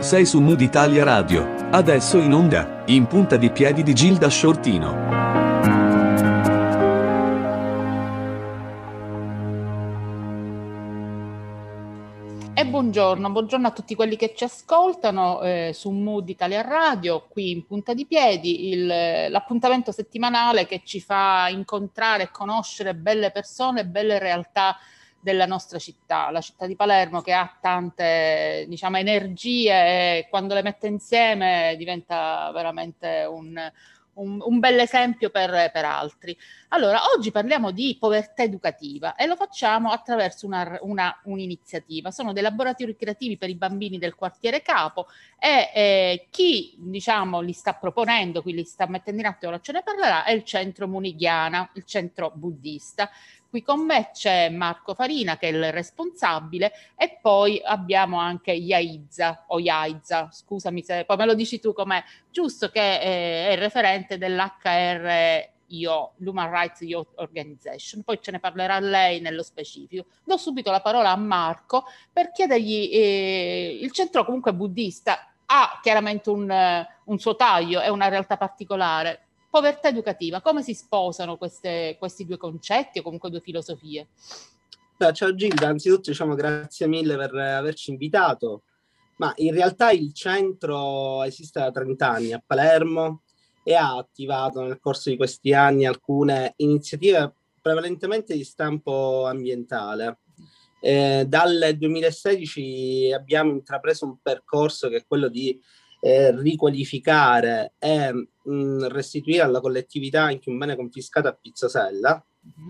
Sei su Mood Italia Radio. Adesso in onda, in punta di piedi di Gilda Shortino. Buongiorno, buongiorno a tutti quelli che ci ascoltano eh, su Mood Italia Radio, qui in punta di piedi, il, l'appuntamento settimanale che ci fa incontrare e conoscere belle persone, belle realtà della nostra città, la città di Palermo che ha tante diciamo, energie e quando le mette insieme diventa veramente un, un, un bel esempio per, per, altri. Allora, oggi parliamo di povertà educativa e lo facciamo attraverso una, una, un'iniziativa. Sono dei laboratori creativi per i bambini del quartiere Capo e eh, chi diciamo li sta proponendo, qui li sta mettendo in atto, ora ce ne parlerà, è il centro Munighiana, il centro buddista Qui con me c'è Marco Farina che è il responsabile e poi abbiamo anche Yaiza o Yaiza, scusami se poi me lo dici tu com'è, giusto che è il referente dell'HR io, l'Human Rights Youth Organization, poi ce ne parlerà lei nello specifico. Do subito la parola a Marco per chiedergli, eh, il centro comunque buddista ha chiaramente un, un suo taglio, è una realtà particolare, povertà educativa, come si sposano queste, questi due concetti o comunque due filosofie? Beh, ciao Gilda, anzitutto diciamo grazie mille per averci invitato, ma in realtà il centro esiste da 30 anni a Palermo e ha attivato nel corso di questi anni alcune iniziative prevalentemente di stampo ambientale. Eh, dal 2016 abbiamo intrapreso un percorso che è quello di eh, riqualificare e mh, restituire alla collettività anche un bene confiscato a Pizzasella. Mm-hmm.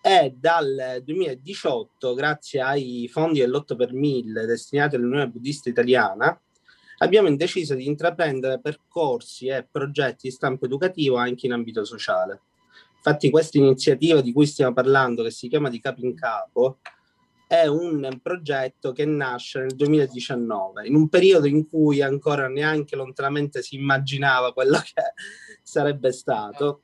E dal 2018, grazie ai fondi dell'8 per 1000 destinati all'Unione Buddista Italiana, abbiamo deciso di intraprendere percorsi e progetti di stampo educativo anche in ambito sociale. Infatti questa iniziativa di cui stiamo parlando, che si chiama Di Capo in Capo, è un progetto che nasce nel 2019, in un periodo in cui ancora neanche lontanamente si immaginava quello che sarebbe stato.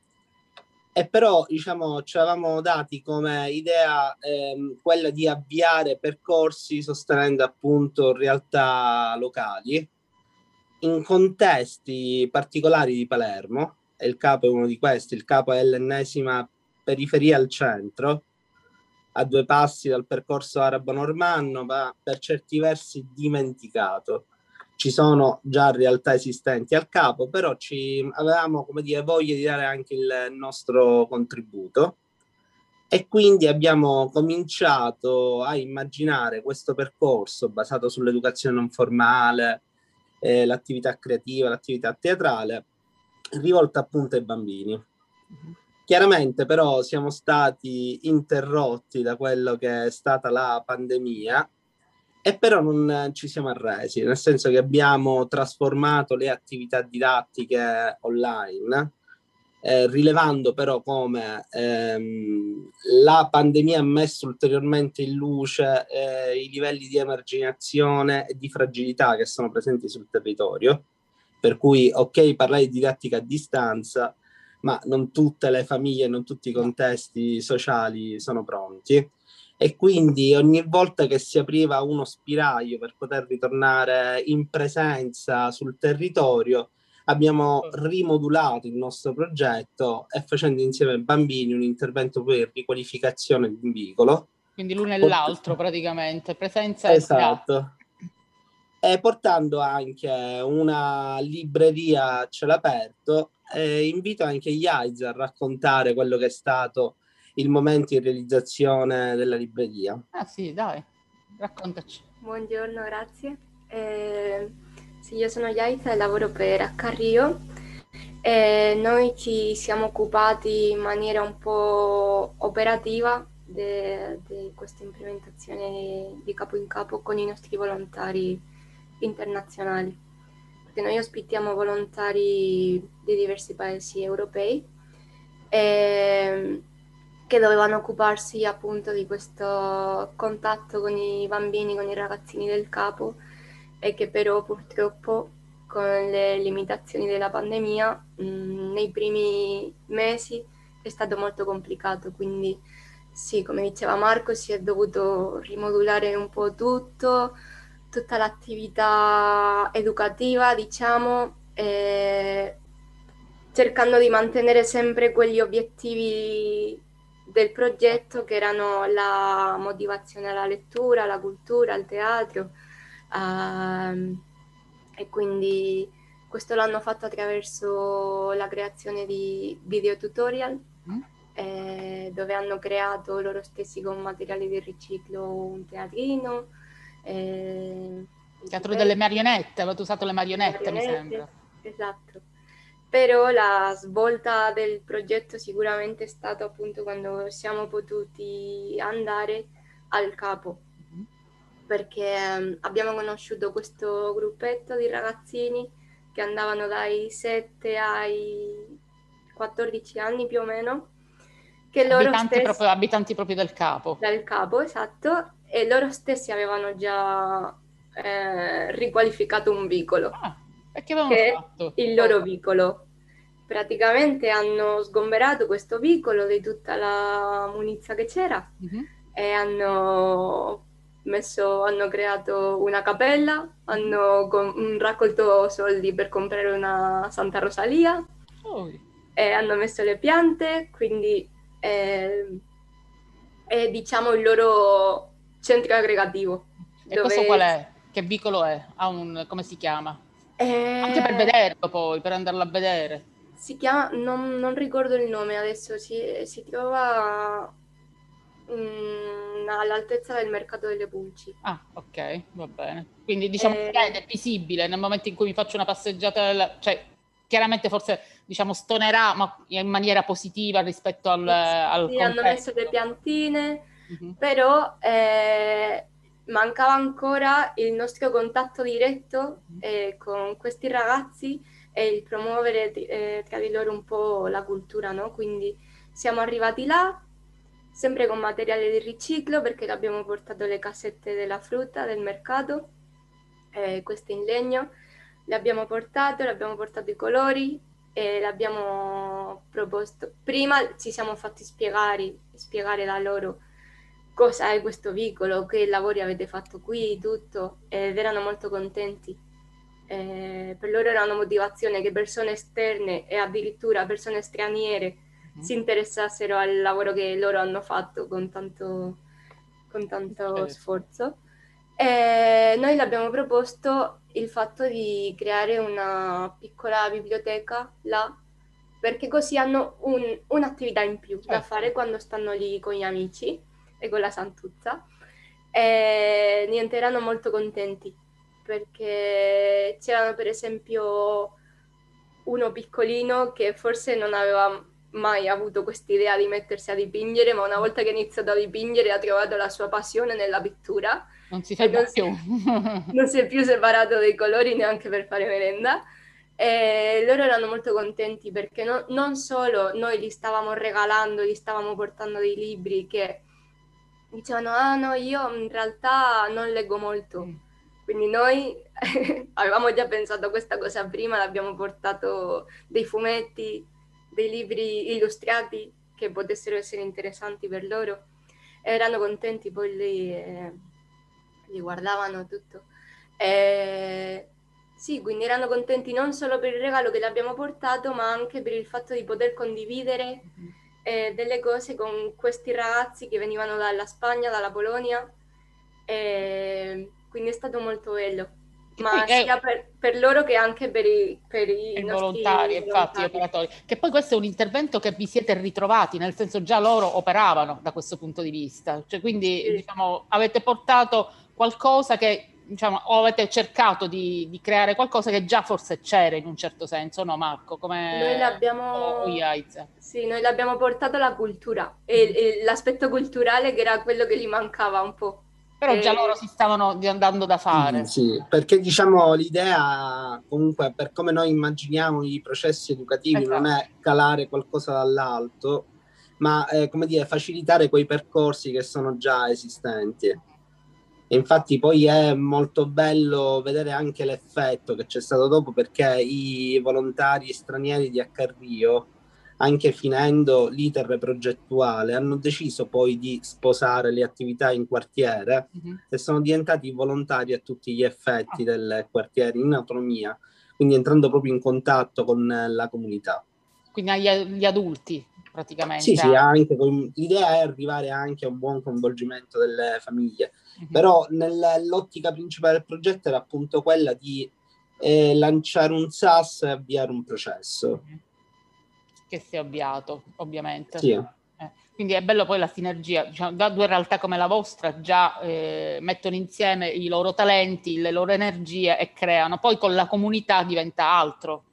E però, diciamo, ci avevamo dati come idea ehm, quella di avviare percorsi sostenendo appunto realtà locali in contesti particolari di Palermo, e il capo è uno di questi, il capo è l'ennesima periferia al centro, a due passi dal percorso arabo-normanno, ma per certi versi dimenticato. Ci sono già realtà esistenti al capo, però ci avevamo, come dire, voglia di dare anche il nostro contributo e quindi abbiamo cominciato a immaginare questo percorso basato sull'educazione non formale, eh, l'attività creativa, l'attività teatrale, rivolta appunto ai bambini. Mm-hmm. Chiaramente però siamo stati interrotti da quello che è stata la pandemia e però non ci siamo arresi, nel senso che abbiamo trasformato le attività didattiche online, eh, rilevando però come ehm, la pandemia ha messo ulteriormente in luce eh, i livelli di emarginazione e di fragilità che sono presenti sul territorio. Per cui, ok, parlare di didattica a distanza, ma non tutte le famiglie, non tutti i contesti sociali sono pronti. E quindi ogni volta che si apriva uno spiraglio per poter ritornare in presenza sul territorio, abbiamo rimodulato il nostro progetto e facendo insieme ai bambini un intervento per riqualificazione di un vicolo. Quindi l'uno e l'altro praticamente, presenza esatto. e portando anche una libreria a cielo aperto eh, invito anche Yaiz a raccontare quello che è stato il momento di realizzazione della libreria. Ah sì, dai, raccontaci. Buongiorno, grazie. Eh, sì, io sono Yaiz e lavoro per Carrio. E noi ci siamo occupati in maniera un po' operativa di questa implementazione di capo in capo con i nostri volontari internazionali perché noi ospitiamo volontari di diversi paesi europei eh, che dovevano occuparsi appunto di questo contatto con i bambini, con i ragazzini del capo e che però purtroppo con le limitazioni della pandemia mh, nei primi mesi è stato molto complicato, quindi sì, come diceva Marco, si è dovuto rimodulare un po' tutto, tutta l'attività educativa, diciamo, cercando di mantenere sempre quegli obiettivi del progetto che erano la motivazione alla lettura, alla cultura, al teatro. Uh, e quindi questo l'hanno fatto attraverso la creazione di video tutorial mm. eh, dove hanno creato loro stessi con materiali di riciclo un teatrino. Eh, Teatro delle marionette, avete usato le marionette, marionette mi sembra. Esatto. Però la svolta del progetto sicuramente è stata appunto quando siamo potuti andare al capo, mm-hmm. perché um, abbiamo conosciuto questo gruppetto di ragazzini che andavano dai 7 ai 14 anni più o meno, che loro abitanti, stessi, proprio, abitanti proprio del capo. Del capo, esatto, e loro stessi avevano già eh, riqualificato un vicolo. Ah, e che avevano fatto? Il loro vicolo. Praticamente hanno sgomberato questo vicolo di tutta la munizia che c'era mm-hmm. e hanno messo, hanno creato una cappella, hanno com- raccolto soldi per comprare una Santa Rosalia oh. e hanno messo le piante, quindi è, è diciamo il loro centro aggregativo. E dove... questo qual è? Che vicolo è? Ha un, come si chiama? Eh... Anche per vederlo poi, per andarlo a vedere. Si chiama, non, non ricordo il nome adesso, si, si trova Mm, all'altezza del mercato delle pulci. Ah, ok, va bene. Quindi diciamo eh... che è visibile nel momento in cui mi faccio una passeggiata, cioè chiaramente forse diciamo stonerà, ma in maniera positiva rispetto al, sì, al sì, hanno messo le piantine, uh-huh. però eh, mancava ancora il nostro contatto diretto uh-huh. eh, con questi ragazzi e il promuovere eh, tra di loro un po' la cultura, no? Quindi siamo arrivati là, sempre con materiale di riciclo perché abbiamo portato le cassette della frutta del mercato, eh, queste in legno, le abbiamo portate, le abbiamo portato i colori e l'abbiamo proposto. Prima ci siamo fatti spiegare, spiegare da loro cosa è questo vicolo, che lavori avete fatto qui, tutto, ed erano molto contenti. Eh, per loro era una motivazione che persone esterne e addirittura persone straniere si interessassero al lavoro che loro hanno fatto con tanto, con tanto sforzo. E noi l'abbiamo proposto il fatto di creare una piccola biblioteca là, perché così hanno un, un'attività in più da certo. fare quando stanno lì con gli amici e con la Santuzza. E niente, erano molto contenti perché c'erano per esempio uno piccolino che forse non aveva mai avuto quest'idea di mettersi a dipingere, ma una volta che ha iniziato a dipingere ha trovato la sua passione nella pittura. Non si ferma più. non si è più separato dai colori neanche per fare merenda. E loro erano molto contenti perché no, non solo noi gli stavamo regalando, gli stavamo portando dei libri che dicevano, ah no, io in realtà non leggo molto. Mm. Quindi noi avevamo già pensato a questa cosa prima, l'abbiamo portato dei fumetti, dei libri illustrati che potessero essere interessanti per loro. Erano contenti, poi li, eh, li guardavano tutto. E, sì, quindi erano contenti non solo per il regalo che le abbiamo portato, ma anche per il fatto di poter condividere mm-hmm. Eh, delle cose con questi ragazzi che venivano dalla Spagna, dalla Polonia. E, quindi è stato molto bello ma è... sia per, per, loro che anche per i, per i volontari, infatti, operatori. Che poi questo è un intervento che vi siete ritrovati, nel senso già loro operavano da questo punto di vista. Cioè, quindi sì. diciamo, avete portato qualcosa che diciamo, o avete cercato di, di, creare qualcosa che già forse c'era in un certo senso, no Marco? Come noi l'abbiamo, sì, noi l'abbiamo portato la cultura e, e l'aspetto culturale che era quello che gli mancava un po'. Però già loro si stavano andando da fare. Sì, perché diciamo l'idea, comunque, per come noi immaginiamo i processi educativi, esatto. non è calare qualcosa dall'alto, ma eh, come dire, facilitare quei percorsi che sono già esistenti. E infatti poi è molto bello vedere anche l'effetto che c'è stato dopo perché i volontari stranieri di Accarrio anche finendo l'iter progettuale, hanno deciso poi di sposare le attività in quartiere uh-huh. e sono diventati volontari a tutti gli effetti ah. del quartiere in autonomia, quindi entrando proprio in contatto con la comunità. Quindi agli adulti praticamente. Sì, sì, anche, l'idea è arrivare anche a un buon coinvolgimento delle famiglie. Però nell'ottica principale del progetto era appunto quella di eh, lanciare un SAS e avviare un processo. Uh-huh che si è avviato, ovviamente. Sì. Eh, quindi è bello poi la sinergia, diciamo, da due realtà come la vostra già eh, mettono insieme i loro talenti, le loro energie e creano, poi con la comunità diventa altro.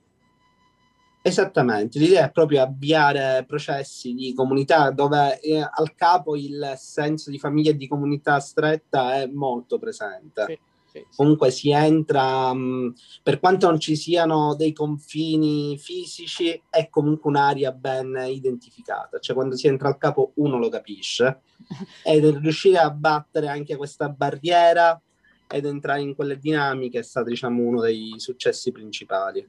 Esattamente, l'idea è proprio avviare processi di comunità dove eh, al capo il senso di famiglia e di comunità stretta è molto presente. Sì sì, Comunque si entra, mh, mm, per quanto non ci siano dei confini fisici, è comunque un'area ben identificata, cioè quando si entra al capo uno lo capisce ed riuscire a battere anche questa barriera ed entrare in quelle dinamiche è stato diciamo uno dei successi principali.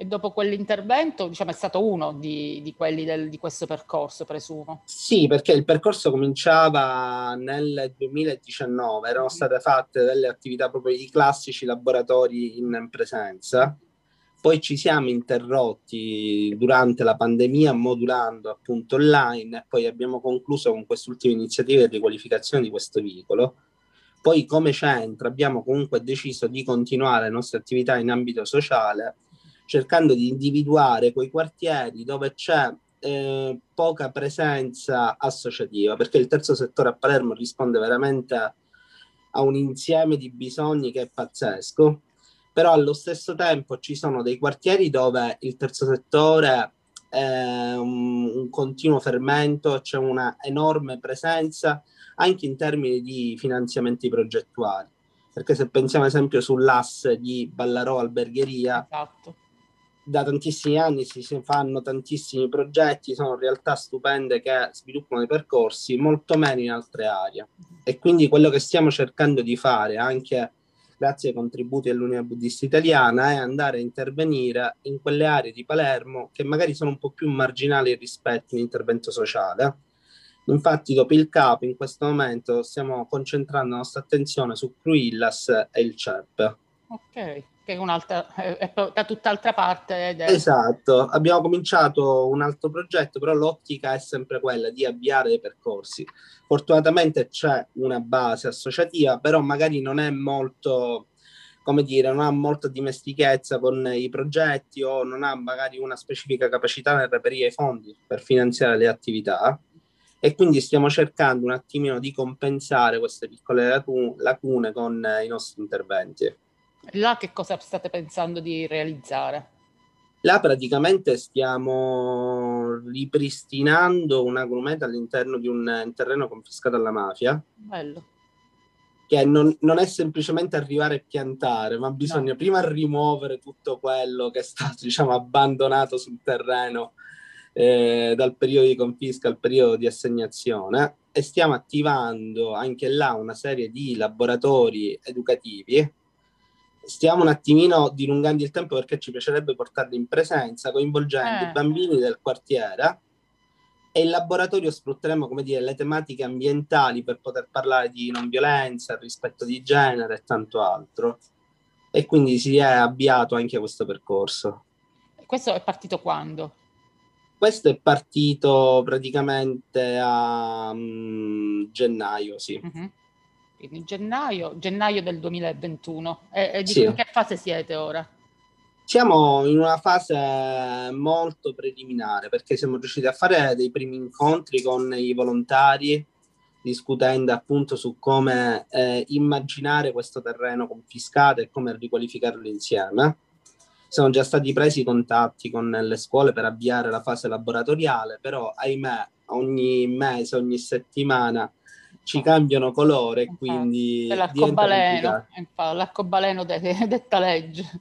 E dopo quell'intervento, diciamo, è stato uno di, di quelli del, di questo percorso, presumo. Sì, perché il percorso cominciava nel 2019, erano mm. state fatte delle attività proprio i classici laboratori in presenza. Poi ci siamo interrotti durante la pandemia modulando appunto online e poi abbiamo concluso con quest'ultima iniziativa di riqualificazione di questo vicolo. Poi come centro abbiamo comunque deciso di continuare le nostre attività in ambito sociale cercando di individuare quei quartieri dove c'è eh, poca presenza associativa, perché il terzo settore a Palermo risponde veramente a un insieme di bisogni che è pazzesco, però allo stesso tempo ci sono dei quartieri dove il terzo settore è un, un continuo fermento, c'è una enorme presenza anche in termini di finanziamenti progettuali. Perché se pensiamo ad esempio sull'asse di Ballarò Albergheria, esatto da tantissimi anni si, fanno tantissimi progetti, sono realtà stupende che sviluppano dei percorsi, molto meno in altre aree. E quindi quello che stiamo cercando di fare, anche grazie ai contributi dell'Unione Buddista Italiana, è andare a intervenire in quelle aree di Palermo che magari sono un po' più marginali rispetto all'intervento sociale. Infatti, dopo il capo, in questo momento stiamo concentrando la nostra attenzione su Cruillas e il CEP. Ok che è, un'altra, è da tutt'altra parte. È... Esatto, abbiamo cominciato un altro progetto, però l'ottica è sempre quella di avviare dei percorsi. Fortunatamente c'è una base associativa, però magari non è molto, come dire, non ha molta dimestichezza con i progetti o non ha magari una specifica capacità nel reperire i fondi per finanziare le attività e quindi stiamo cercando un attimino di compensare queste piccole lacune con i nostri interventi. Là che cosa state pensando di realizzare? Là praticamente stiamo ripristinando un agrumeto all'interno di un terreno confiscato alla mafia. Bello. Che non, non è semplicemente arrivare e piantare, ma bisogna no. prima rimuovere tutto quello che è stato diciamo, abbandonato sul terreno eh, dal periodo di confisca al periodo di assegnazione e stiamo attivando anche là una serie di laboratori educativi stiamo un attimino dilungando il tempo perché ci piacerebbe portarli in presenza, coinvolgendo eh. i bambini del quartiere e in laboratorio sfrutteremo come dire, le tematiche ambientali per poter parlare di non violenza, rispetto di genere e tanto altro. E quindi si è avviato anche questo percorso. Questo è partito quando? Questo è partito praticamente a um, gennaio, sì. Uh-huh quindi gennaio, gennaio del 2021. E, e di sì. che fase siete ora? Siamo in una fase molto preliminare perché siamo riusciti a fare dei primi incontri con i volontari discutendo appunto su come eh, immaginare questo terreno confiscato e come riqualificarlo insieme. Sono già stati presi contatti con le scuole per avviare la fase laboratoriale, però ahimè ogni mese, ogni settimana ci cambiano colore, infatti, quindi... L'arcobaleno, l'arcobaleno de- detta legge.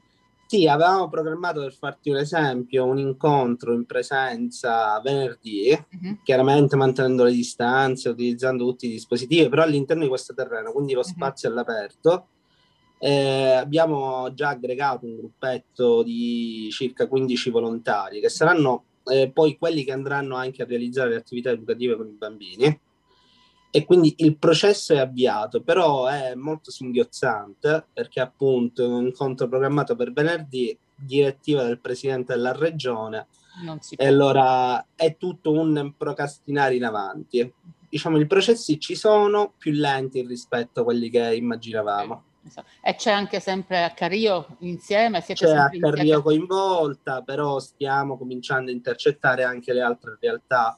Sì, avevamo programmato per farti un esempio, un incontro in presenza venerdì, uh-huh. chiaramente mantenendo le distanze, utilizzando tutti i dispositivi, però all'interno di questo terreno, quindi lo uh-huh. spazio all'aperto. Eh, abbiamo già aggregato un gruppetto di circa 15 volontari che saranno eh, poi quelli che andranno anche a realizzare le attività educative con i bambini. E quindi il processo è avviato, però è molto singhiozzante perché appunto un incontro programmato per venerdì, direttiva del presidente della regione, e allora è tutto un procrastinare in avanti. Diciamo, i processi ci sono più lenti rispetto a quelli che immaginavamo. Esatto. E c'è anche sempre a Cario insieme? Siete c'è a Cario coinvolta, però stiamo cominciando a intercettare anche le altre realtà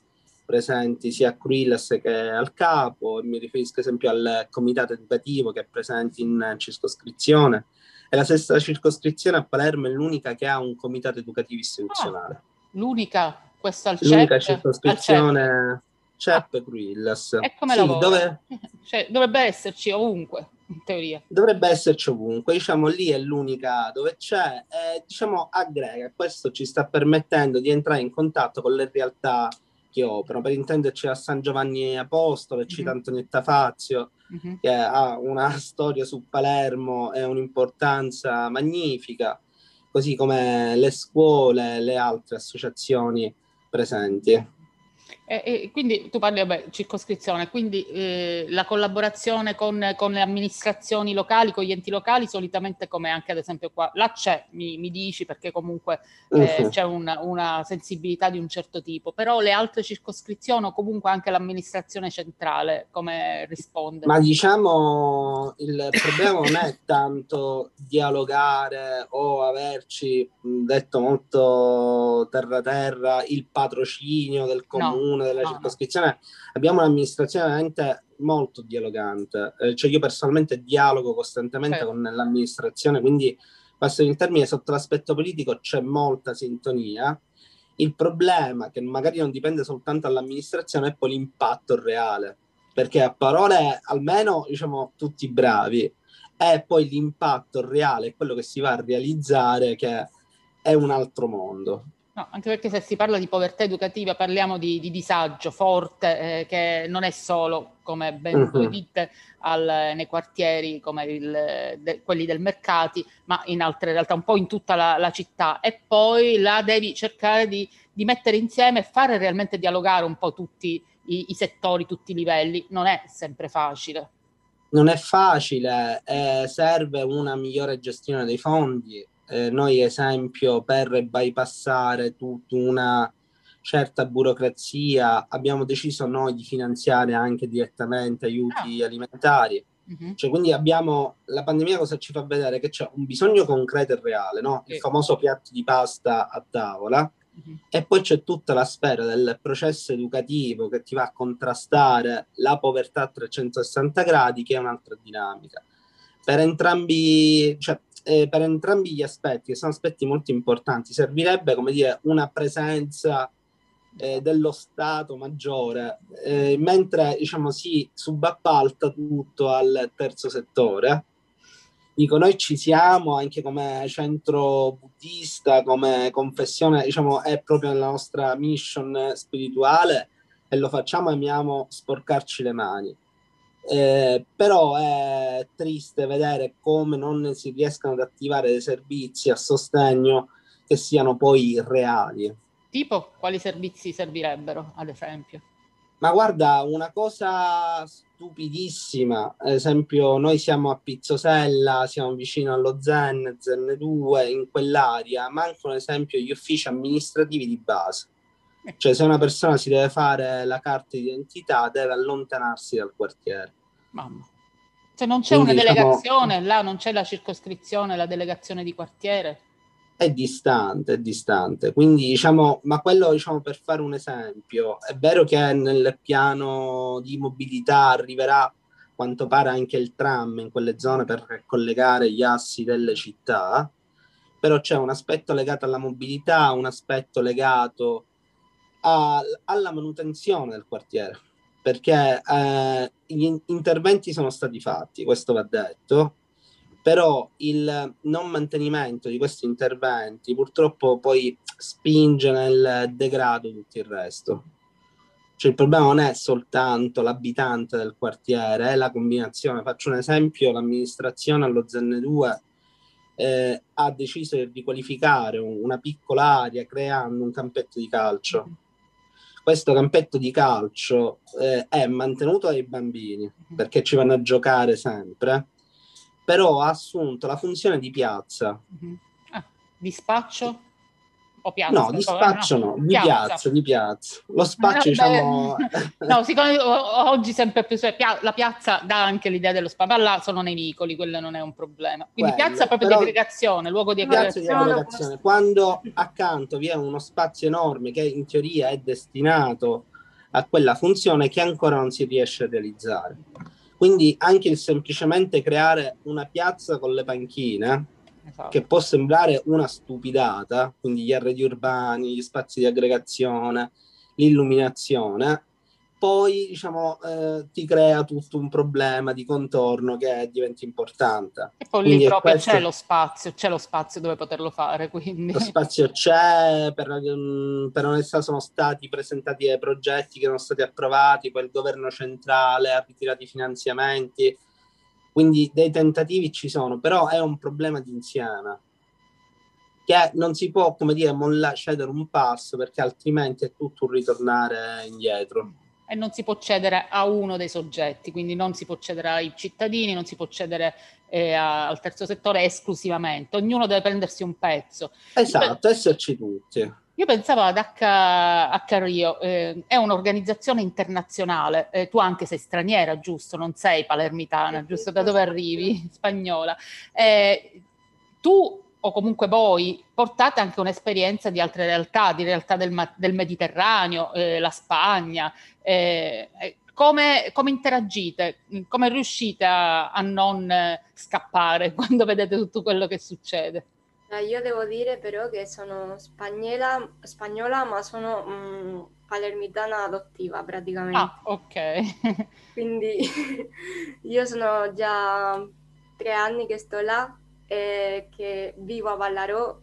presenti sia a Cruilles che al capo. Mi riferisco ad esempio al comitato educativo che è presente in circoscrizione. E la stessa circoscrizione a Palermo è l'unica che ha un comitato educativo istituzionale. Ah, l'unica, questa al CEP? L'unica circoscrizione CEP ah. Cruilles. E come sì, dove... cioè, dovrebbe esserci ovunque in teoria. Dovrebbe esserci ovunque, diciamo lì è l'unica dove c'è, eh, diciamo aggrega, questo ci sta permettendo di entrare in contatto con le realtà che operano, per intenderci a San Giovanni Apostolo, mm-hmm. cita Antonietta Fazio, mm-hmm. che ha una storia su Palermo e un'importanza magnifica, così come le scuole, le altre associazioni presenti. E, e quindi tu parli, vabbè, circoscrizione, quindi eh, la collaborazione con, con, le amministrazioni locali, con gli enti locali, solitamente come anche ad esempio qua, là c'è, mi, mi dici, perché comunque eh, uh-huh. c'è un, una sensibilità di un certo tipo, però le altre circoscrizioni o comunque anche l'amministrazione centrale, come risponde? Ma diciamo il problema non è tanto dialogare o averci detto molto terra terra il patrocinio del comune. No comune della no, circoscrizione, abbiamo un'amministrazione veramente molto dialogante. Eh, cioè io personalmente dialogo costantemente certo. con l'amministrazione, quindi passo in termini sotto l'aspetto politico c'è molta sintonia. Il problema, che magari non dipende soltanto dall'amministrazione, è poi l'impatto reale, perché a parole almeno diciamo tutti bravi, è poi l'impatto reale, quello che si va a realizzare che è un altro mondo. No, anche perché se si parla di povertà educativa parliamo di, di disagio forte eh, che non è solo, come ben uh-huh. voi dite, al, nei quartieri come il, de, quelli del mercati, ma in altre realtà, un po' in tutta la, la città. E poi là devi cercare di, di, mettere insieme e fare realmente dialogare un po' tutti i, i settori, tutti i livelli. Non è sempre facile. Non è facile, eh, serve una migliore gestione dei fondi, eh, noi esempio per bypassare tutta una certa burocrazia abbiamo deciso noi di finanziare anche direttamente aiuti ah. alimentari. Uh-huh. Cioè, quindi abbiamo la pandemia cosa ci fa vedere? Che c'è un bisogno concreto e reale, no? il famoso piatto di pasta a tavola, uh-huh. e poi c'è tutta la sfera del processo educativo che ti va a contrastare la povertà a 360 gradi, che è un'altra dinamica. Per entrambi, cioè, eh, per entrambi gli aspetti, che sono aspetti molto importanti, servirebbe come dire una presenza eh, dello Stato maggiore, eh, mentre diciamo si subappalta tutto al terzo settore. Dico, noi ci siamo anche come centro buddista, come confessione, diciamo, è proprio la nostra mission spirituale e lo facciamo amiamo sporcarci le mani eh, però è triste vedere come non si riescano ad attivare dei servizi a sostegno che siano poi reali. Tipo quali servizi servirebbero, ad esempio? Ma guarda, una cosa stupidissima, ad esempio noi siamo a Pizzosella, siamo vicino allo Zen, Zen 2, in quell'area, mancano ad esempio gli uffici amministrativi di base. Cioè, se una persona si deve fare la carta d'identità, deve allontanarsi dal quartiere. Mamma. Cioè non c'è Quindi, una diciamo, delegazione diciamo, là, non c'è la circoscrizione, la delegazione di quartiere. È distante, è distante. Quindi diciamo, ma quello diciamo per fare un esempio, è vero che nel piano di mobilità arriverà quanto pare anche il tram in quelle zone per collegare gli assi delle città, però c'è un aspetto legato alla mobilità, un aspetto legato a, alla manutenzione del quartiere, perché eh, gli interventi sono stati fatti, questo va detto, però il non mantenimento di questi interventi purtroppo poi spinge nel degrado tutto il resto. Cioè il problema non è soltanto l'abitante del quartiere, è la combinazione. Faccio un esempio, l'amministrazione allo ZN2 eh, ha deciso di riqualificare una piccola area creando un campetto di calcio. Questo campetto di calcio eh, è mantenuto dai bambini perché ci vanno a giocare sempre, però ha assunto la funzione di piazza. Mm-hmm. Ah, di spaccio? O piazza? No, di spaccio no, no. di piazza. piazza. di piazza. Lo spaccio, eh, diciamo... no, siccome oggi sempre più la piazza dà anche l'idea dello spazio, ma là sono nei vicoli, quello non è un problema. Quindi Quello, piazza proprio però, di aggregazione, luogo di aggregazione. di aggregazione. Quando accanto vi è uno spazio enorme che in teoria è destinato a quella funzione che ancora non si riesce a realizzare. Quindi anche il semplicemente creare una piazza con le panchine esatto. che può sembrare una stupidata, quindi gli arredi urbani, gli spazi di aggregazione, l'illuminazione, poi diciamo eh, ti crea tutto un problema di contorno che diventa importante. E poi quindi lì proprio questo... c'è lo spazio, c'è lo spazio dove poterlo fare. Quindi. Lo spazio c'è, per, mm, per onestà sono stati presentati dei progetti che sono stati approvati, poi il governo centrale ha ritirato i finanziamenti quindi dei tentativi ci sono, però è un problema di insieme che non si può, come dire, mollare, cedere un passo perché altrimenti è tutto un ritornare indietro. E non si può cedere a uno dei soggetti, quindi non si può cedere ai cittadini, non si può cedere eh, al terzo settore esclusivamente, ognuno deve prendersi un pezzo. Esatto, esserci tutti. Io pensavo ad H, H Rio, eh, è un'organizzazione internazionale, eh, tu anche sei straniera, giusto? Non sei palermitana, giusto? Da dove arrivi? Spagnola. Eh, tu o comunque voi portate anche un'esperienza di altre realtà, di realtà del, del Mediterraneo, eh, la Spagna. Eh, eh, come, come, interagite? Come riuscite a, a non scappare quando vedete tutto quello che succede? Eh, io devo dire però che sono spagnola, spagnola ma sono mh, mm, palermitana adottiva praticamente. Ah, ok. Quindi io sono già tre anni che sto là e che vivo a Ballarò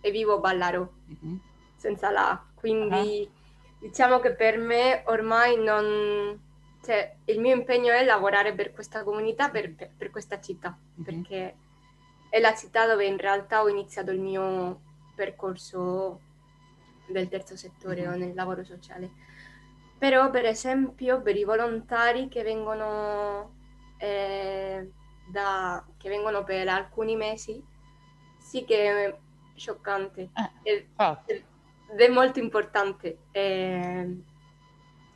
e vivo a Ballarò, mm-hmm. senza la. Quindi uh-huh. diciamo che per me ormai non... Cioè, il mio impegno è lavorare per questa comunità, per, per, per questa città, mm-hmm. perché è la città dove in realtà ho iniziato il mio percorso del terzo settore mm-hmm. o nel lavoro sociale. Però, per esempio, per i volontari che vengono, eh, da, che vengono per alcuni mesi, sì che è scioccante eh, ed, è molto importante eh,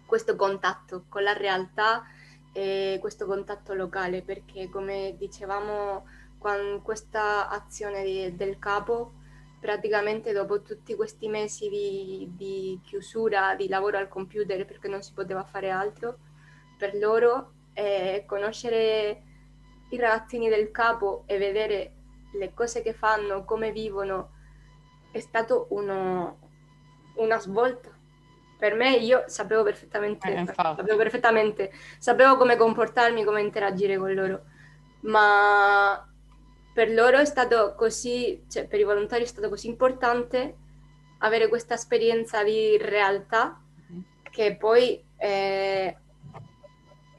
questo contatto con la realtà e questo contatto locale, perché come dicevamo con questa azione di, del capo, praticamente dopo tutti questi mesi di, di, chiusura, di lavoro al computer perché non si poteva fare altro, per loro eh, conoscere i ragazzini del capo e vedere le cose che fanno, come vivono, è stato uno, una svolta. Per me io sapevo perfettamente, eh, sapevo perfettamente, sapevo come comportarmi, come interagire con loro, ma per loro è stato così, cioè per i volontari è stato così importante avere questa esperienza di realtà mm-hmm. che poi eh,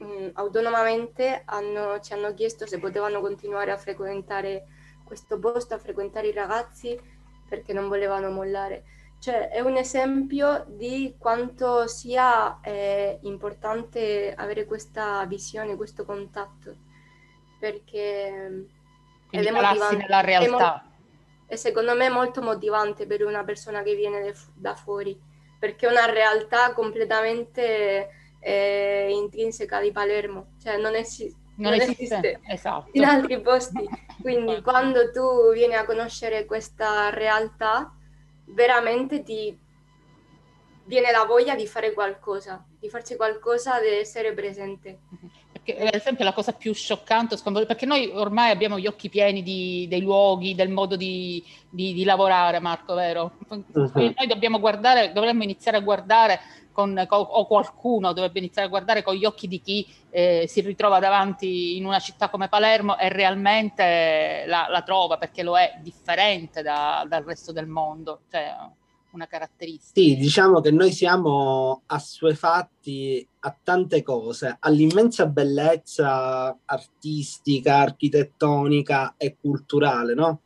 mm, autonomamente hanno, ci hanno chiesto se potevano continuare a frequentare questo posto, a frequentare i ragazzi perché non volevano mollare. Cioè è un esempio di quanto sia eh, importante avere questa visione, questo contatto, perché ed è motivante. nella realtà. E secondo me è molto motivante per una persona che viene da fuori, perché è una realtà completamente eh, intrinseca di Palermo, cioè non, esi- non, non esiste, esiste esatto. in altri posti. Quindi quando tu vieni a conoscere questa realtà, veramente ti viene la voglia di fare qualcosa, di farci qualcosa, di essere presente. Perché, ad esempio, la cosa più scioccante, perché noi ormai abbiamo gli occhi pieni di, dei luoghi, del modo di, di, di lavorare, Marco, vero? Uh-huh. Noi dobbiamo guardare, dovremmo iniziare a guardare con, con, o qualcuno dovrebbe iniziare a guardare con gli occhi di chi eh, si ritrova davanti in una città come Palermo e realmente la, la trova perché lo è differente da, dal resto del mondo. Cioè, una caratteristica. Sì, diciamo che noi siamo assuefatti a tante cose, all'immensa bellezza artistica, architettonica e culturale, no?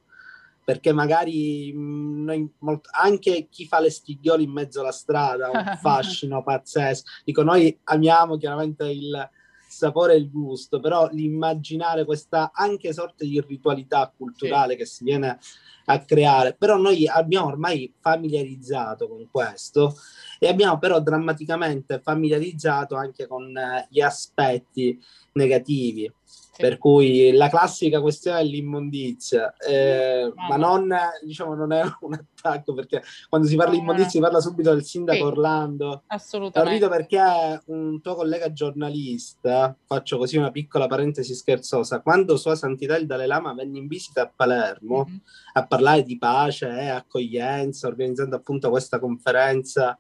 perché magari mh, noi, molto, anche chi fa le stiglioli in mezzo alla strada ha un fascino pazzesco. Dico, noi amiamo chiaramente il sapore e il gusto, però l'immaginare questa anche sorta di ritualità culturale sì. che si viene a creare, però noi abbiamo ormai familiarizzato con questo e abbiamo però drammaticamente familiarizzato anche con eh, gli aspetti negativi. Per cui la classica questione è l'immondizia, eh, ma non, diciamo, non è un attacco perché quando si parla di immondizia si parla subito del sindaco sì, Orlando. Assolutamente. Ho perché un tuo collega giornalista, faccio così una piccola parentesi scherzosa, quando Sua Santità il Dalai Lama venne in visita a Palermo mm-hmm. a parlare di pace e accoglienza, organizzando appunto questa conferenza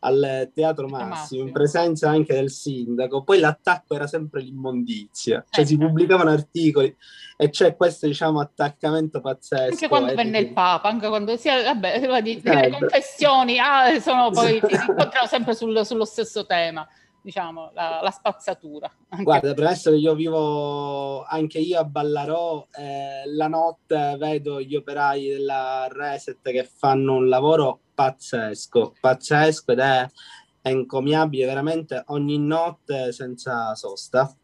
al Teatro Massimo, in presenza anche del sindaco, poi l'attacco era sempre l'immondizia, cioè eh. si pubblicavano articoli e c'è questo diciamo attaccamento pazzesco. Anche quando venne il Papa, anche quando si vabbè, le confessioni ah, sono poi si incontrano sempre sul, sullo stesso tema diciamo, la, la spazzatura. Guarda, premesso che io vivo anche io a Ballarò, eh, la notte vedo gli operai della Reset che fanno un lavoro pazzesco, pazzesco ed è, è encomiabile veramente ogni notte senza sosta.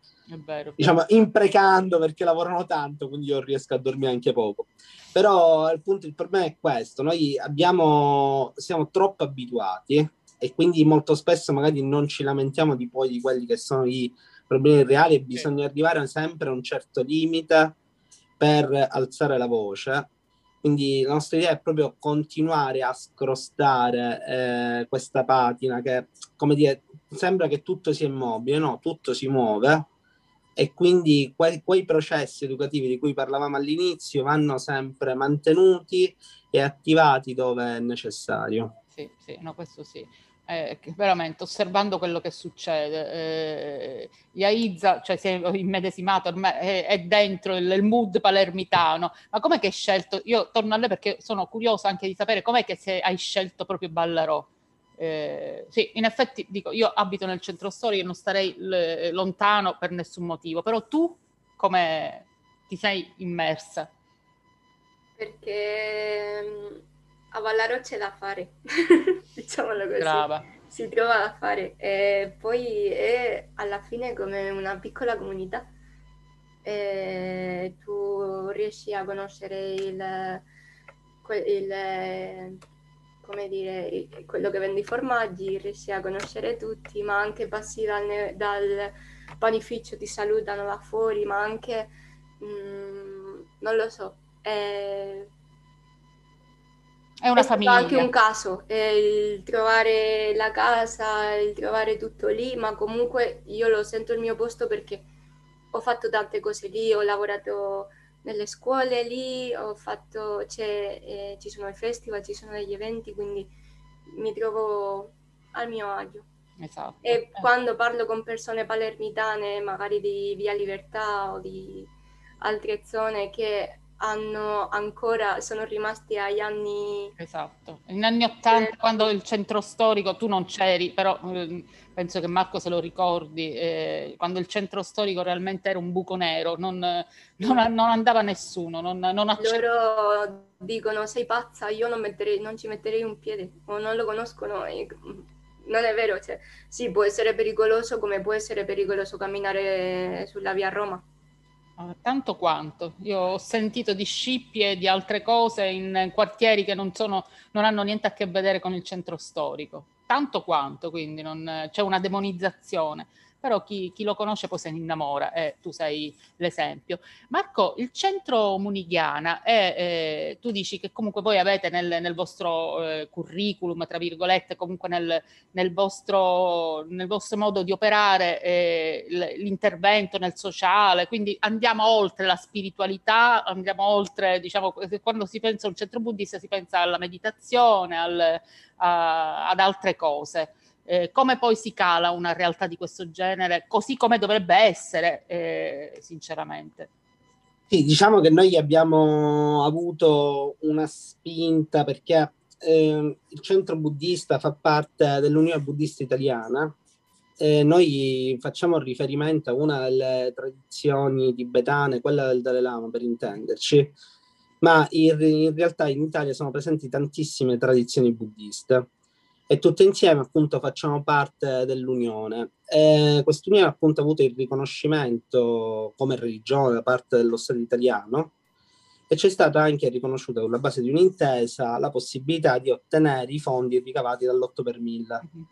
Vero. Diciamo, imprecando perché lavorano tanto, quindi io riesco a dormire anche poco. Però il, punto, il problema è questo, noi abbiamo, siamo troppo abituati e quindi molto spesso magari non ci lamentiamo di poi di quelli che sono i problemi reali e bisogna sì. arrivare sempre a un certo limite per alzare la voce. Quindi la nostra idea è proprio continuare a scrostare eh, questa patina che, come dire, sembra che tutto sia immobile, no, tutto si muove e quindi que- quei processi educativi di cui parlavamo all'inizio vanno sempre mantenuti e attivati dove è necessario. Sì, sì, no, questo sì eh, veramente osservando quello che succede. Eh, Iaiza, cioè si è immedesimato, ormai è, è dentro il, il, mood palermitano, ma com'è che hai scelto? Io torno a lei perché sono curiosa anche di sapere com'è che se hai scelto proprio Ballarò. Eh, sì, in effetti dico, io abito nel centro storico e non starei l- lontano per nessun motivo, però tu come ti sei immersa? Perché a Vallaro c'è da fare, diciamolo così. Brava. Si trova da fare e poi è alla fine come una piccola comunità. E tu riesci a conoscere il, il come dire, quello che vende i formaggi, riesci a conoscere tutti, ma anche passi dal, dal panificio, ti salutano da fuori, ma anche, mh, mm, non lo so, è è una è famiglia. anche un caso, il trovare la casa, il trovare tutto lì, ma comunque io lo sento il mio posto perché ho fatto tante cose lì, ho lavorato nelle scuole lì, ho fatto, eh, ci sono i festival, ci sono degli eventi, quindi mi trovo al mio agio. Esatto. E eh. quando parlo con persone palermitane, magari di Via Libertà o di altre zone che hanno ancora, sono rimasti agli anni... Esatto, negli anni Ottanta eh, quando il centro storico, tu non c'eri, però eh, penso che Marco se lo ricordi, eh, quando il centro storico realmente era un buco nero, non, non, non andava nessuno, non, non accett- Loro dicono sei pazza, io non, metterei, non, ci metterei un piede, o non lo conoscono. E, non è vero, cioè, sì, può essere pericoloso come può essere pericoloso camminare sulla via Roma tanto quanto. Io ho sentito di scippie e di altre cose in quartieri che non, sono, non hanno niente a che vedere con il centro storico. Tanto quanto, quindi non, c'è una demonizzazione però chi, chi, lo conosce poi se ne innamora e tu sei l'esempio. Marco, il centro Munighiana è, eh, tu dici che comunque voi avete nel, nel vostro eh, curriculum, tra virgolette, comunque nel, nel, vostro, nel vostro, modo di operare eh, l'intervento nel sociale, quindi andiamo oltre la spiritualità, andiamo oltre, diciamo, quando si pensa a un centro buddista si pensa alla meditazione, al, a, ad altre cose eh, come poi si cala una realtà di questo genere, così come dovrebbe essere, eh, sinceramente. Sì, diciamo che noi abbiamo avuto una spinta perché eh, il centro buddista fa parte dell'Unione Buddista Italiana. noi facciamo riferimento a una delle tradizioni tibetane, quella del Dalai Lama per intenderci, ma in, in realtà in Italia sono presenti tantissime tradizioni buddiste e tutte insieme appunto facciamo parte dell'Unione. E quest'Unione appunto ha avuto il riconoscimento come religione da parte dello Stato italiano e c'è stata anche riconosciuta sulla base di un'intesa la possibilità di ottenere i fondi ricavati dall'8 per 1000. Mm-hmm.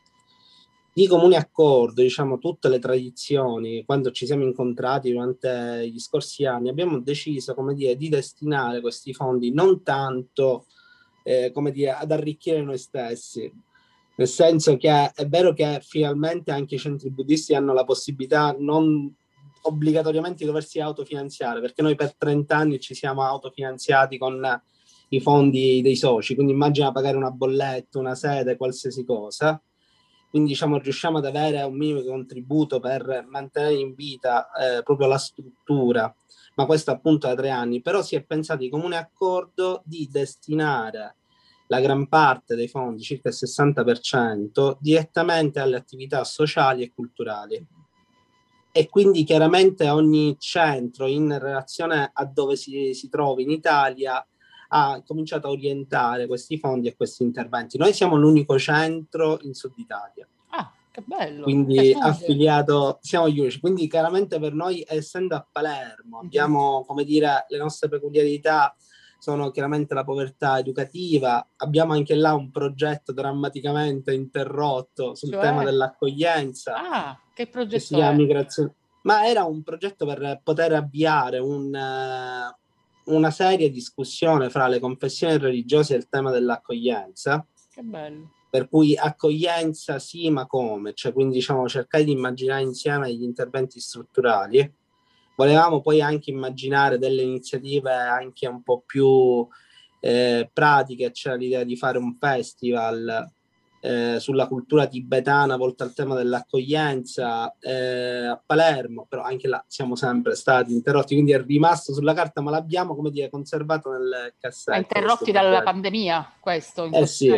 Di comune accordo, diciamo, tutte le tradizioni, quando ci siamo incontrati durante gli scorsi anni, abbiamo deciso, come dire, di destinare questi fondi non tanto, eh, come dire, ad arricchire noi stessi, nel senso che è vero che finalmente anche i centri buddisti hanno la possibilità non obbligatoriamente di doversi autofinanziare, perché noi per 30 anni ci siamo autofinanziati con i fondi dei soci, quindi immagina pagare una bolletta, una sede, qualsiasi cosa. Quindi diciamo riusciamo ad avere un minimo di contributo per mantenere in vita eh, proprio la struttura, ma questo appunto da tre anni. Però si è pensato di comune accordo di destinare la gran parte dei fondi, circa il 60%, direttamente alle attività sociali e culturali e quindi chiaramente ogni centro in relazione a dove si, si trova in Italia ha cominciato a orientare questi fondi e questi interventi. Noi siamo l'unico centro in Sud Italia. Ah, che bello! Quindi affiliato, siamo gli unici. Quindi chiaramente per noi, essendo a Palermo, mm-hmm. abbiamo, come dire, le nostre peculiarità sono chiaramente la povertà educativa. Abbiamo anche là un progetto drammaticamente interrotto sul cioè? tema dell'accoglienza. Ah, che progetto? Che si chiama migrazione. Ma era un progetto per poter avviare un, uh, una seria discussione fra le confessioni religiose e il tema dell'accoglienza. Che bello. Per cui accoglienza sì, ma come? Cioè, quindi diciamo cercare di immaginare insieme gli interventi strutturali. Volevamo poi anche immaginare delle iniziative anche un po' più eh, pratiche, c'era l'idea di fare un festival eh, sulla cultura tibetana volta al tema dell'accoglienza eh, a Palermo, però anche là siamo sempre stati interrotti, quindi è rimasto sulla carta, ma l'abbiamo come dire conservato nel cassetto. Interrotti dalla pandemia, questo. Eh sì,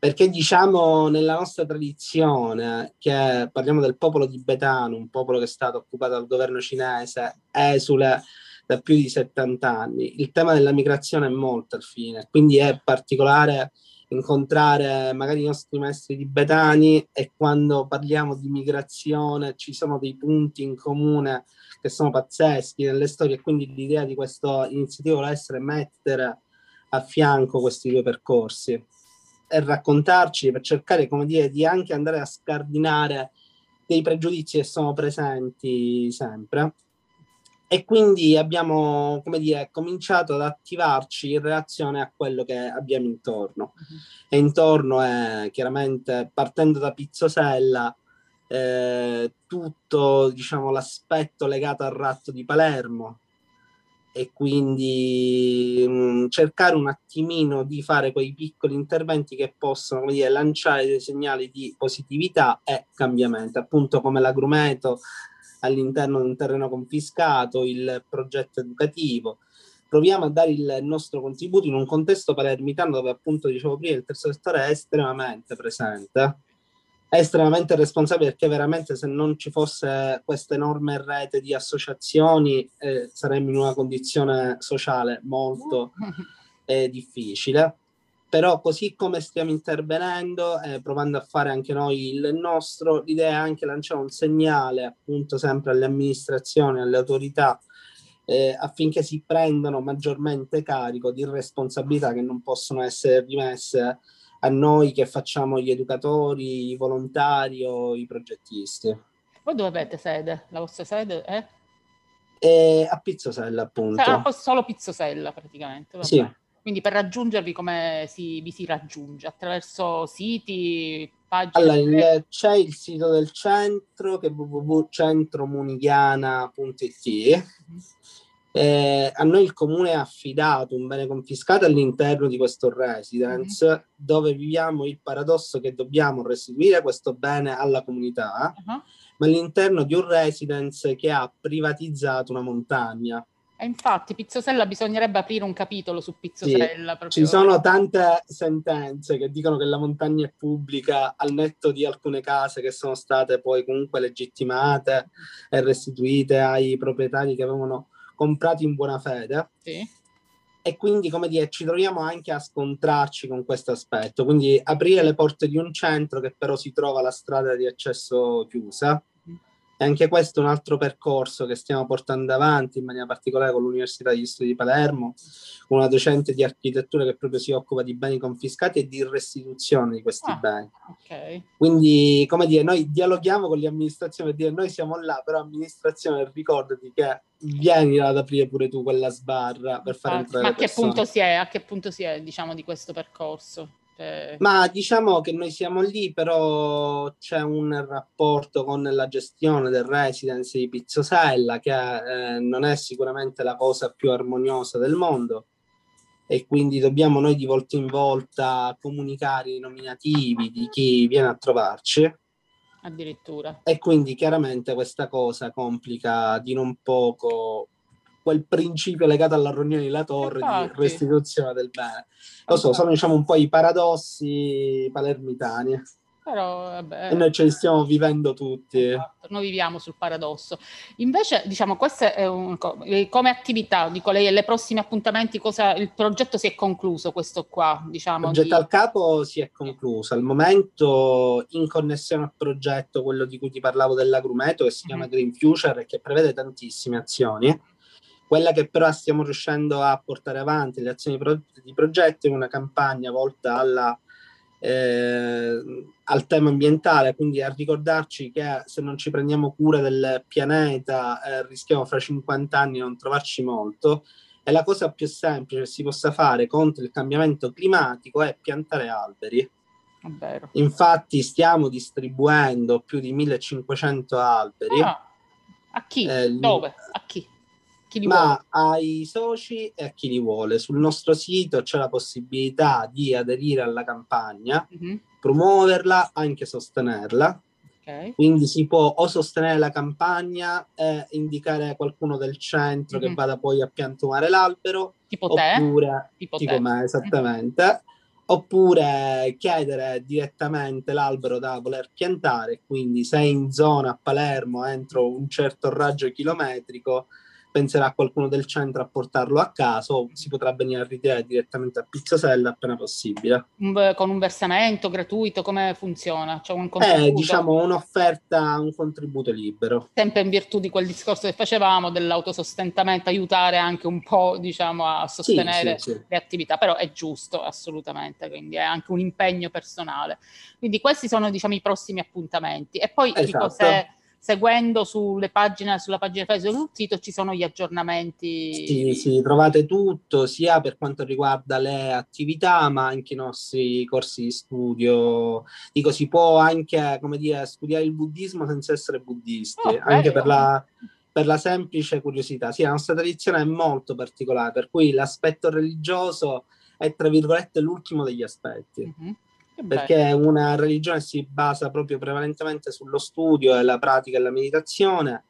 perché diciamo nella nostra tradizione, che parliamo del popolo tibetano, un popolo che è stato occupato dal governo cinese, esule da più di 70 anni, il tema della migrazione è molto al fine, quindi è particolare incontrare magari i nostri maestri tibetani e quando parliamo di migrazione ci sono dei punti in comune che sono pazzeschi nelle storie e quindi l'idea di questa iniziativa vuole essere mettere a fianco questi due percorsi raccontarci per cercare come dire di anche andare a scardinare dei pregiudizi che sono presenti sempre e quindi abbiamo, come dire, cominciato ad attivarci in relazione a quello che abbiamo intorno. Uh-huh. E intorno è chiaramente, partendo da Pizzosella, eh, tutto diciamo, l'aspetto legato al ratto di Palermo e quindi mh, cercare un attimino di fare quei piccoli interventi che possono dire, lanciare dei segnali di positività e cambiamento, appunto come l'agrumeto all'interno di un terreno confiscato, il progetto educativo. Proviamo a dare il nostro contributo in un contesto palermitano dove appunto dicevo prima il terzo settore è estremamente presente, è estremamente responsabile perché veramente se non ci fosse questa enorme rete di associazioni eh, saremmo in una condizione sociale molto eh, difficile. Però così come stiamo intervenendo, eh, provando a fare anche noi il nostro, l'idea è anche lanciare un segnale appunto sempre alle amministrazioni, alle autorità, eh, affinché si prendano maggiormente carico di responsabilità che non possono essere rimesse a noi che facciamo gli educatori, i volontari o i progettisti. Voi dove avete sede? La vostra sede è? E a Pizzosella, appunto. Ah, solo Pizzosella, praticamente. Vabbè. Sì. Quindi per raggiungervi come si, vi si raggiunge? Attraverso siti, pagine? Allora, il, c'è il sito del centro che è www.centromunichiana.it mm-hmm. Eh, a noi il comune ha affidato un bene confiscato all'interno di questo residence mm-hmm. dove viviamo il paradosso che dobbiamo restituire questo bene alla comunità uh-huh. ma all'interno di un residence che ha privatizzato una montagna e infatti, Pizzosella bisognerebbe aprire un capitolo su Pizzosella. Sì, ci sono tante sentenze che dicono che la montagna è pubblica al netto di alcune case che sono state poi comunque legittimate e restituite ai proprietari che avevano comprato in buona fede. Sì. e quindi, come dire, ci troviamo anche a scontrarci con questo aspetto. Quindi aprire le porte di un centro che però si trova la strada di accesso chiusa e anche questo è un altro percorso che stiamo portando avanti in maniera particolare con l'Università degli Studi di Palermo, una docente di architettura che proprio si occupa di beni confiscati e di restituzione di questi Ah, beni. Ok. Quindi, come dire, noi dialoghiamo con le amministrazioni per dire noi siamo là, però amministrazione ricordati che vieni ad aprire pure tu quella sbarra per fare Ah, entrare ma a che punto si è? A che punto si è, diciamo, di questo percorso? Cioè, Ma diciamo che noi siamo lì, però c'è un rapporto con la gestione del residence di Pizzosella che eh, non è sicuramente la cosa più armoniosa del mondo e quindi dobbiamo noi di volta in volta comunicare i nominativi di chi viene a trovarci addirittura. e quindi chiaramente questa cosa complica di non poco quel principio legato alla riunione della torre Infatti. di restituzione del bene. Lo so, sono diciamo un po' i paradossi palermitani Però, vabbè. e noi ce li stiamo vivendo tutti. Esatto, noi viviamo sul paradosso. Invece, diciamo, questa è un, eh, come attività, dico lei, le prossimi appuntamenti, cosa, il progetto si è concluso, questo qua, Il diciamo. progetto di- al capo si è concluso. Al momento, in connessione al progetto, quello di cui ti parlavo dell'agrumeto, che si chiama Mhm. Green Future che prevede tantissime azioni, quella che però stiamo riuscendo a portare avanti, le azioni pro- di progetto, è una campagna volta alla, eh, al tema ambientale, quindi a ricordarci che se non ci prendiamo cura del pianeta eh, rischiamo fra 50 anni di non trovarci molto e la cosa più semplice che si possa fare contro il cambiamento climatico è piantare alberi. È vero. Infatti stiamo distribuendo più di 1500 alberi, Ah, a chi? Eh, Dove? A chi? Ma ai soci e a chi li vuole. Sul nostro sito c'è la possibilità di aderire alla campagna, Mhm, promuoverla, anche sostenerla. ok. Quindi si può o sostenere la campagna e indicare qualcuno del centro che Mhm. vada poi a piantumare l'albero, Tipo te? oppure Tipo tipo te. me esattamente oppure chiedere direttamente l'albero da voler piantare quindi se in zona a Palermo entro un certo raggio chilometrico penserà qualcuno del centro a portarlo a casa o si potrà venire a ritirare direttamente a Pizzasella appena possibile con un versamento gratuito, come funziona? C'è un è contributo? diciamo un'offerta un contributo libero sempre in virtù di quel discorso che facevamo dell'autosostentamento, aiutare anche un po', diciamo, a sì, sostenere sì, sì. le attività, però è giusto assolutamente, quindi è anche un impegno personale. Quindi questi sono, diciamo, i prossimi appuntamenti. E poi dico, Esatto. se seguendo sulle pagine, sulla pagina Facebook sul sito ci sono gli aggiornamenti. Sì, sì, trovate tutto, sia per quanto riguarda le attività, ma anche i nostri corsi di studio. Dico, si può anche, come dire, studiare il buddismo senza essere buddisti, Oh, anche per la, per la semplice curiosità. Sì, la nostra tradizione è molto particolare, per cui l'aspetto religioso è, tra virgolette, l'ultimo degli aspetti. Mhm. Perché una religione si basa proprio prevalentemente sullo studio e la pratica e la meditazione,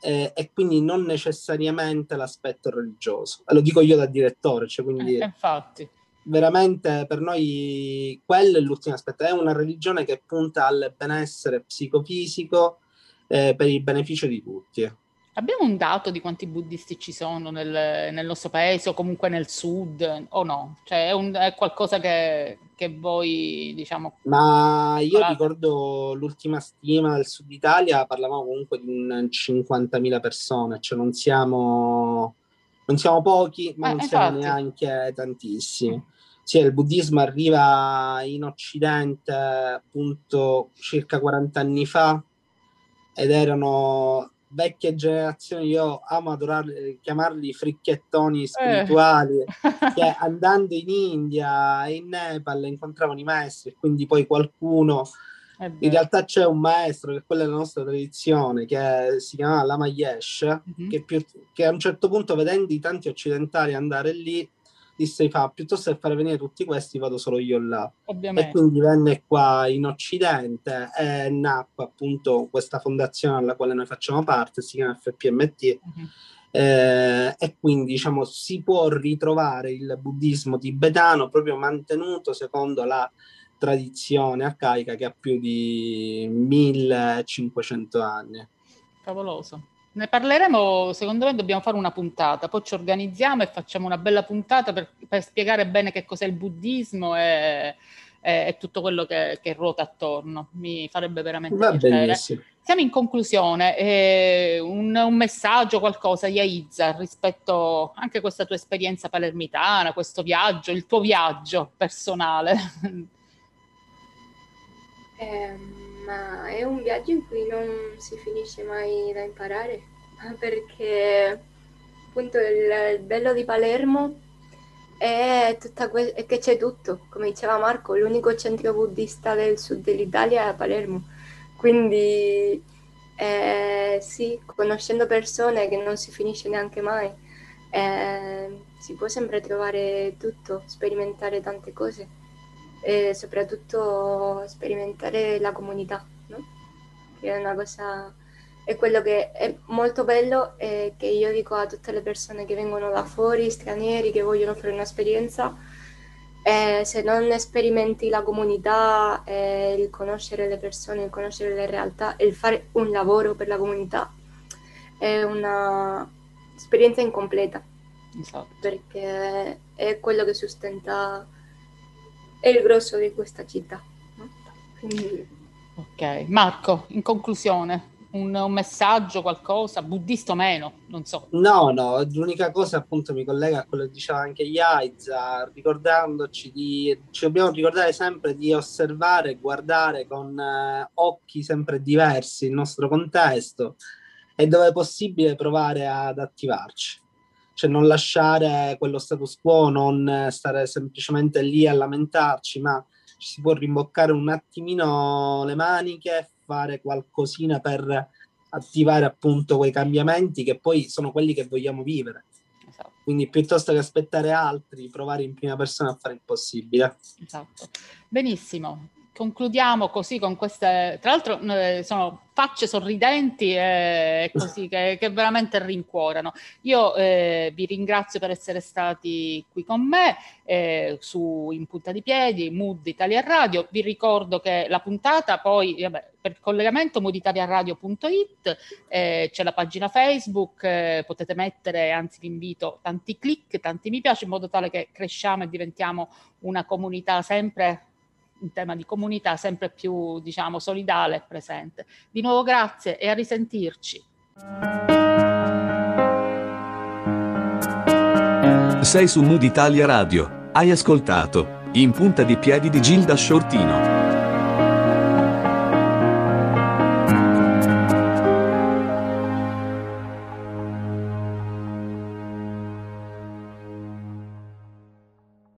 eh, e quindi non necessariamente l'aspetto religioso. E lo dico io da direttore, cioè quindi Eh, infatti. veramente per noi quello è l'ultimo aspetto. È una religione che punta al benessere psicofisico eh, per il beneficio di tutti. Abbiamo un dato di quanti buddisti ci sono nel, nel nostro paese o comunque nel sud o no? Cioè è, un- è qualcosa che, che voi, diciamo, Ma io Guarda. ricordo l'ultima stima del sud Italia, parlavamo comunque di un 50.000 persone, cioè non siamo, non siamo pochi, ma Eh, non siamo infatti. neanche tantissimi. Sì, il buddismo arriva in Occidente appunto circa 40 anni fa ed erano vecchie generazioni, io amo adorarli, chiamarli fricchettoni spirituali, che andando in India e in Nepal incontravano i maestri e quindi poi qualcuno È in realtà c'è un maestro che quella è la nostra tradizione che si chiama Lama Yesh Mhm. che, più- che a un certo punto vedendo i tanti occidentali andare lì disse fa piuttosto che fare venire tutti questi vado solo io là e Ovviamente. quindi venne qua in Occidente e nacque appunto questa fondazione alla quale noi facciamo parte si chiama FPMT Mhm. eh, e quindi diciamo si può ritrovare il buddismo tibetano proprio mantenuto secondo la tradizione arcaica che ha più di 1500 anni. Favoloso. Ne parleremo, secondo me dobbiamo fare una puntata, poi ci organizziamo e facciamo una bella puntata per, per spiegare bene che cos'è il buddismo e, e, e tutto quello che, che, ruota attorno. Mi farebbe veramente Va piacere. Benissimo. Siamo in conclusione, eh, un, un, messaggio, qualcosa, Yaizza, rispetto anche a questa tua esperienza palermitana, questo viaggio, il tuo viaggio personale. Eh, ma è un viaggio in cui non si finisce mai da imparare, perché appunto il, il bello di Palermo è, que- è, che c'è tutto, come diceva Marco, l'unico centro buddista del sud dell'Italia è a Palermo, quindi eh, sì, conoscendo persone che non si finisce neanche mai, eh, si può sempre trovare tutto, sperimentare tante cose e soprattutto sperimentare la comunità, no? che è una cosa, è quello che è molto bello e che io dico a tutte le persone che vengono da fuori, stranieri, che vogliono fare un'esperienza, eh, se non sperimenti la comunità, eh, il conoscere le persone, il conoscere le realtà, il fare un lavoro per la comunità, è un'esperienza incompleta. Esatto. Perché è quello che sostenta è il grosso di questa città. Quindi... Ok, Marco, in conclusione, un, un, messaggio, qualcosa, buddista o meno, non so. No, no, l'unica cosa appunto mi collega a quello che diceva anche Yaiza, ricordandoci di, ci dobbiamo ricordare sempre di osservare, guardare con eh, occhi sempre diversi il nostro contesto e dove è possibile provare ad attivarci cioè non lasciare quello status quo, non stare semplicemente lì a lamentarci, ma ci si può rimboccare un attimino le maniche, fare qualcosina per attivare appunto quei cambiamenti che poi sono quelli che vogliamo vivere. Esatto. Quindi piuttosto che aspettare altri, provare in prima persona a fare il possibile. Esatto. Benissimo concludiamo così con queste, tra l'altro eh, sono facce sorridenti e così che, che veramente rincuorano. Io eh, vi ringrazio per essere stati qui con me eh, su In Punta di Piedi, Mood Italia Radio. Vi ricordo che la puntata poi vabbè, per collegamento mooditaliaradio.it eh, c'è la pagina Facebook, eh, potete mettere, anzi vi invito, tanti click, tanti mi piace in modo tale che cresciamo e diventiamo una comunità sempre in tema di comunità sempre più, diciamo, solidale e presente. Di nuovo grazie e a risentirci. Sei su Mood Italia Radio. Hai ascoltato In punta di piedi di Gilda Shortino.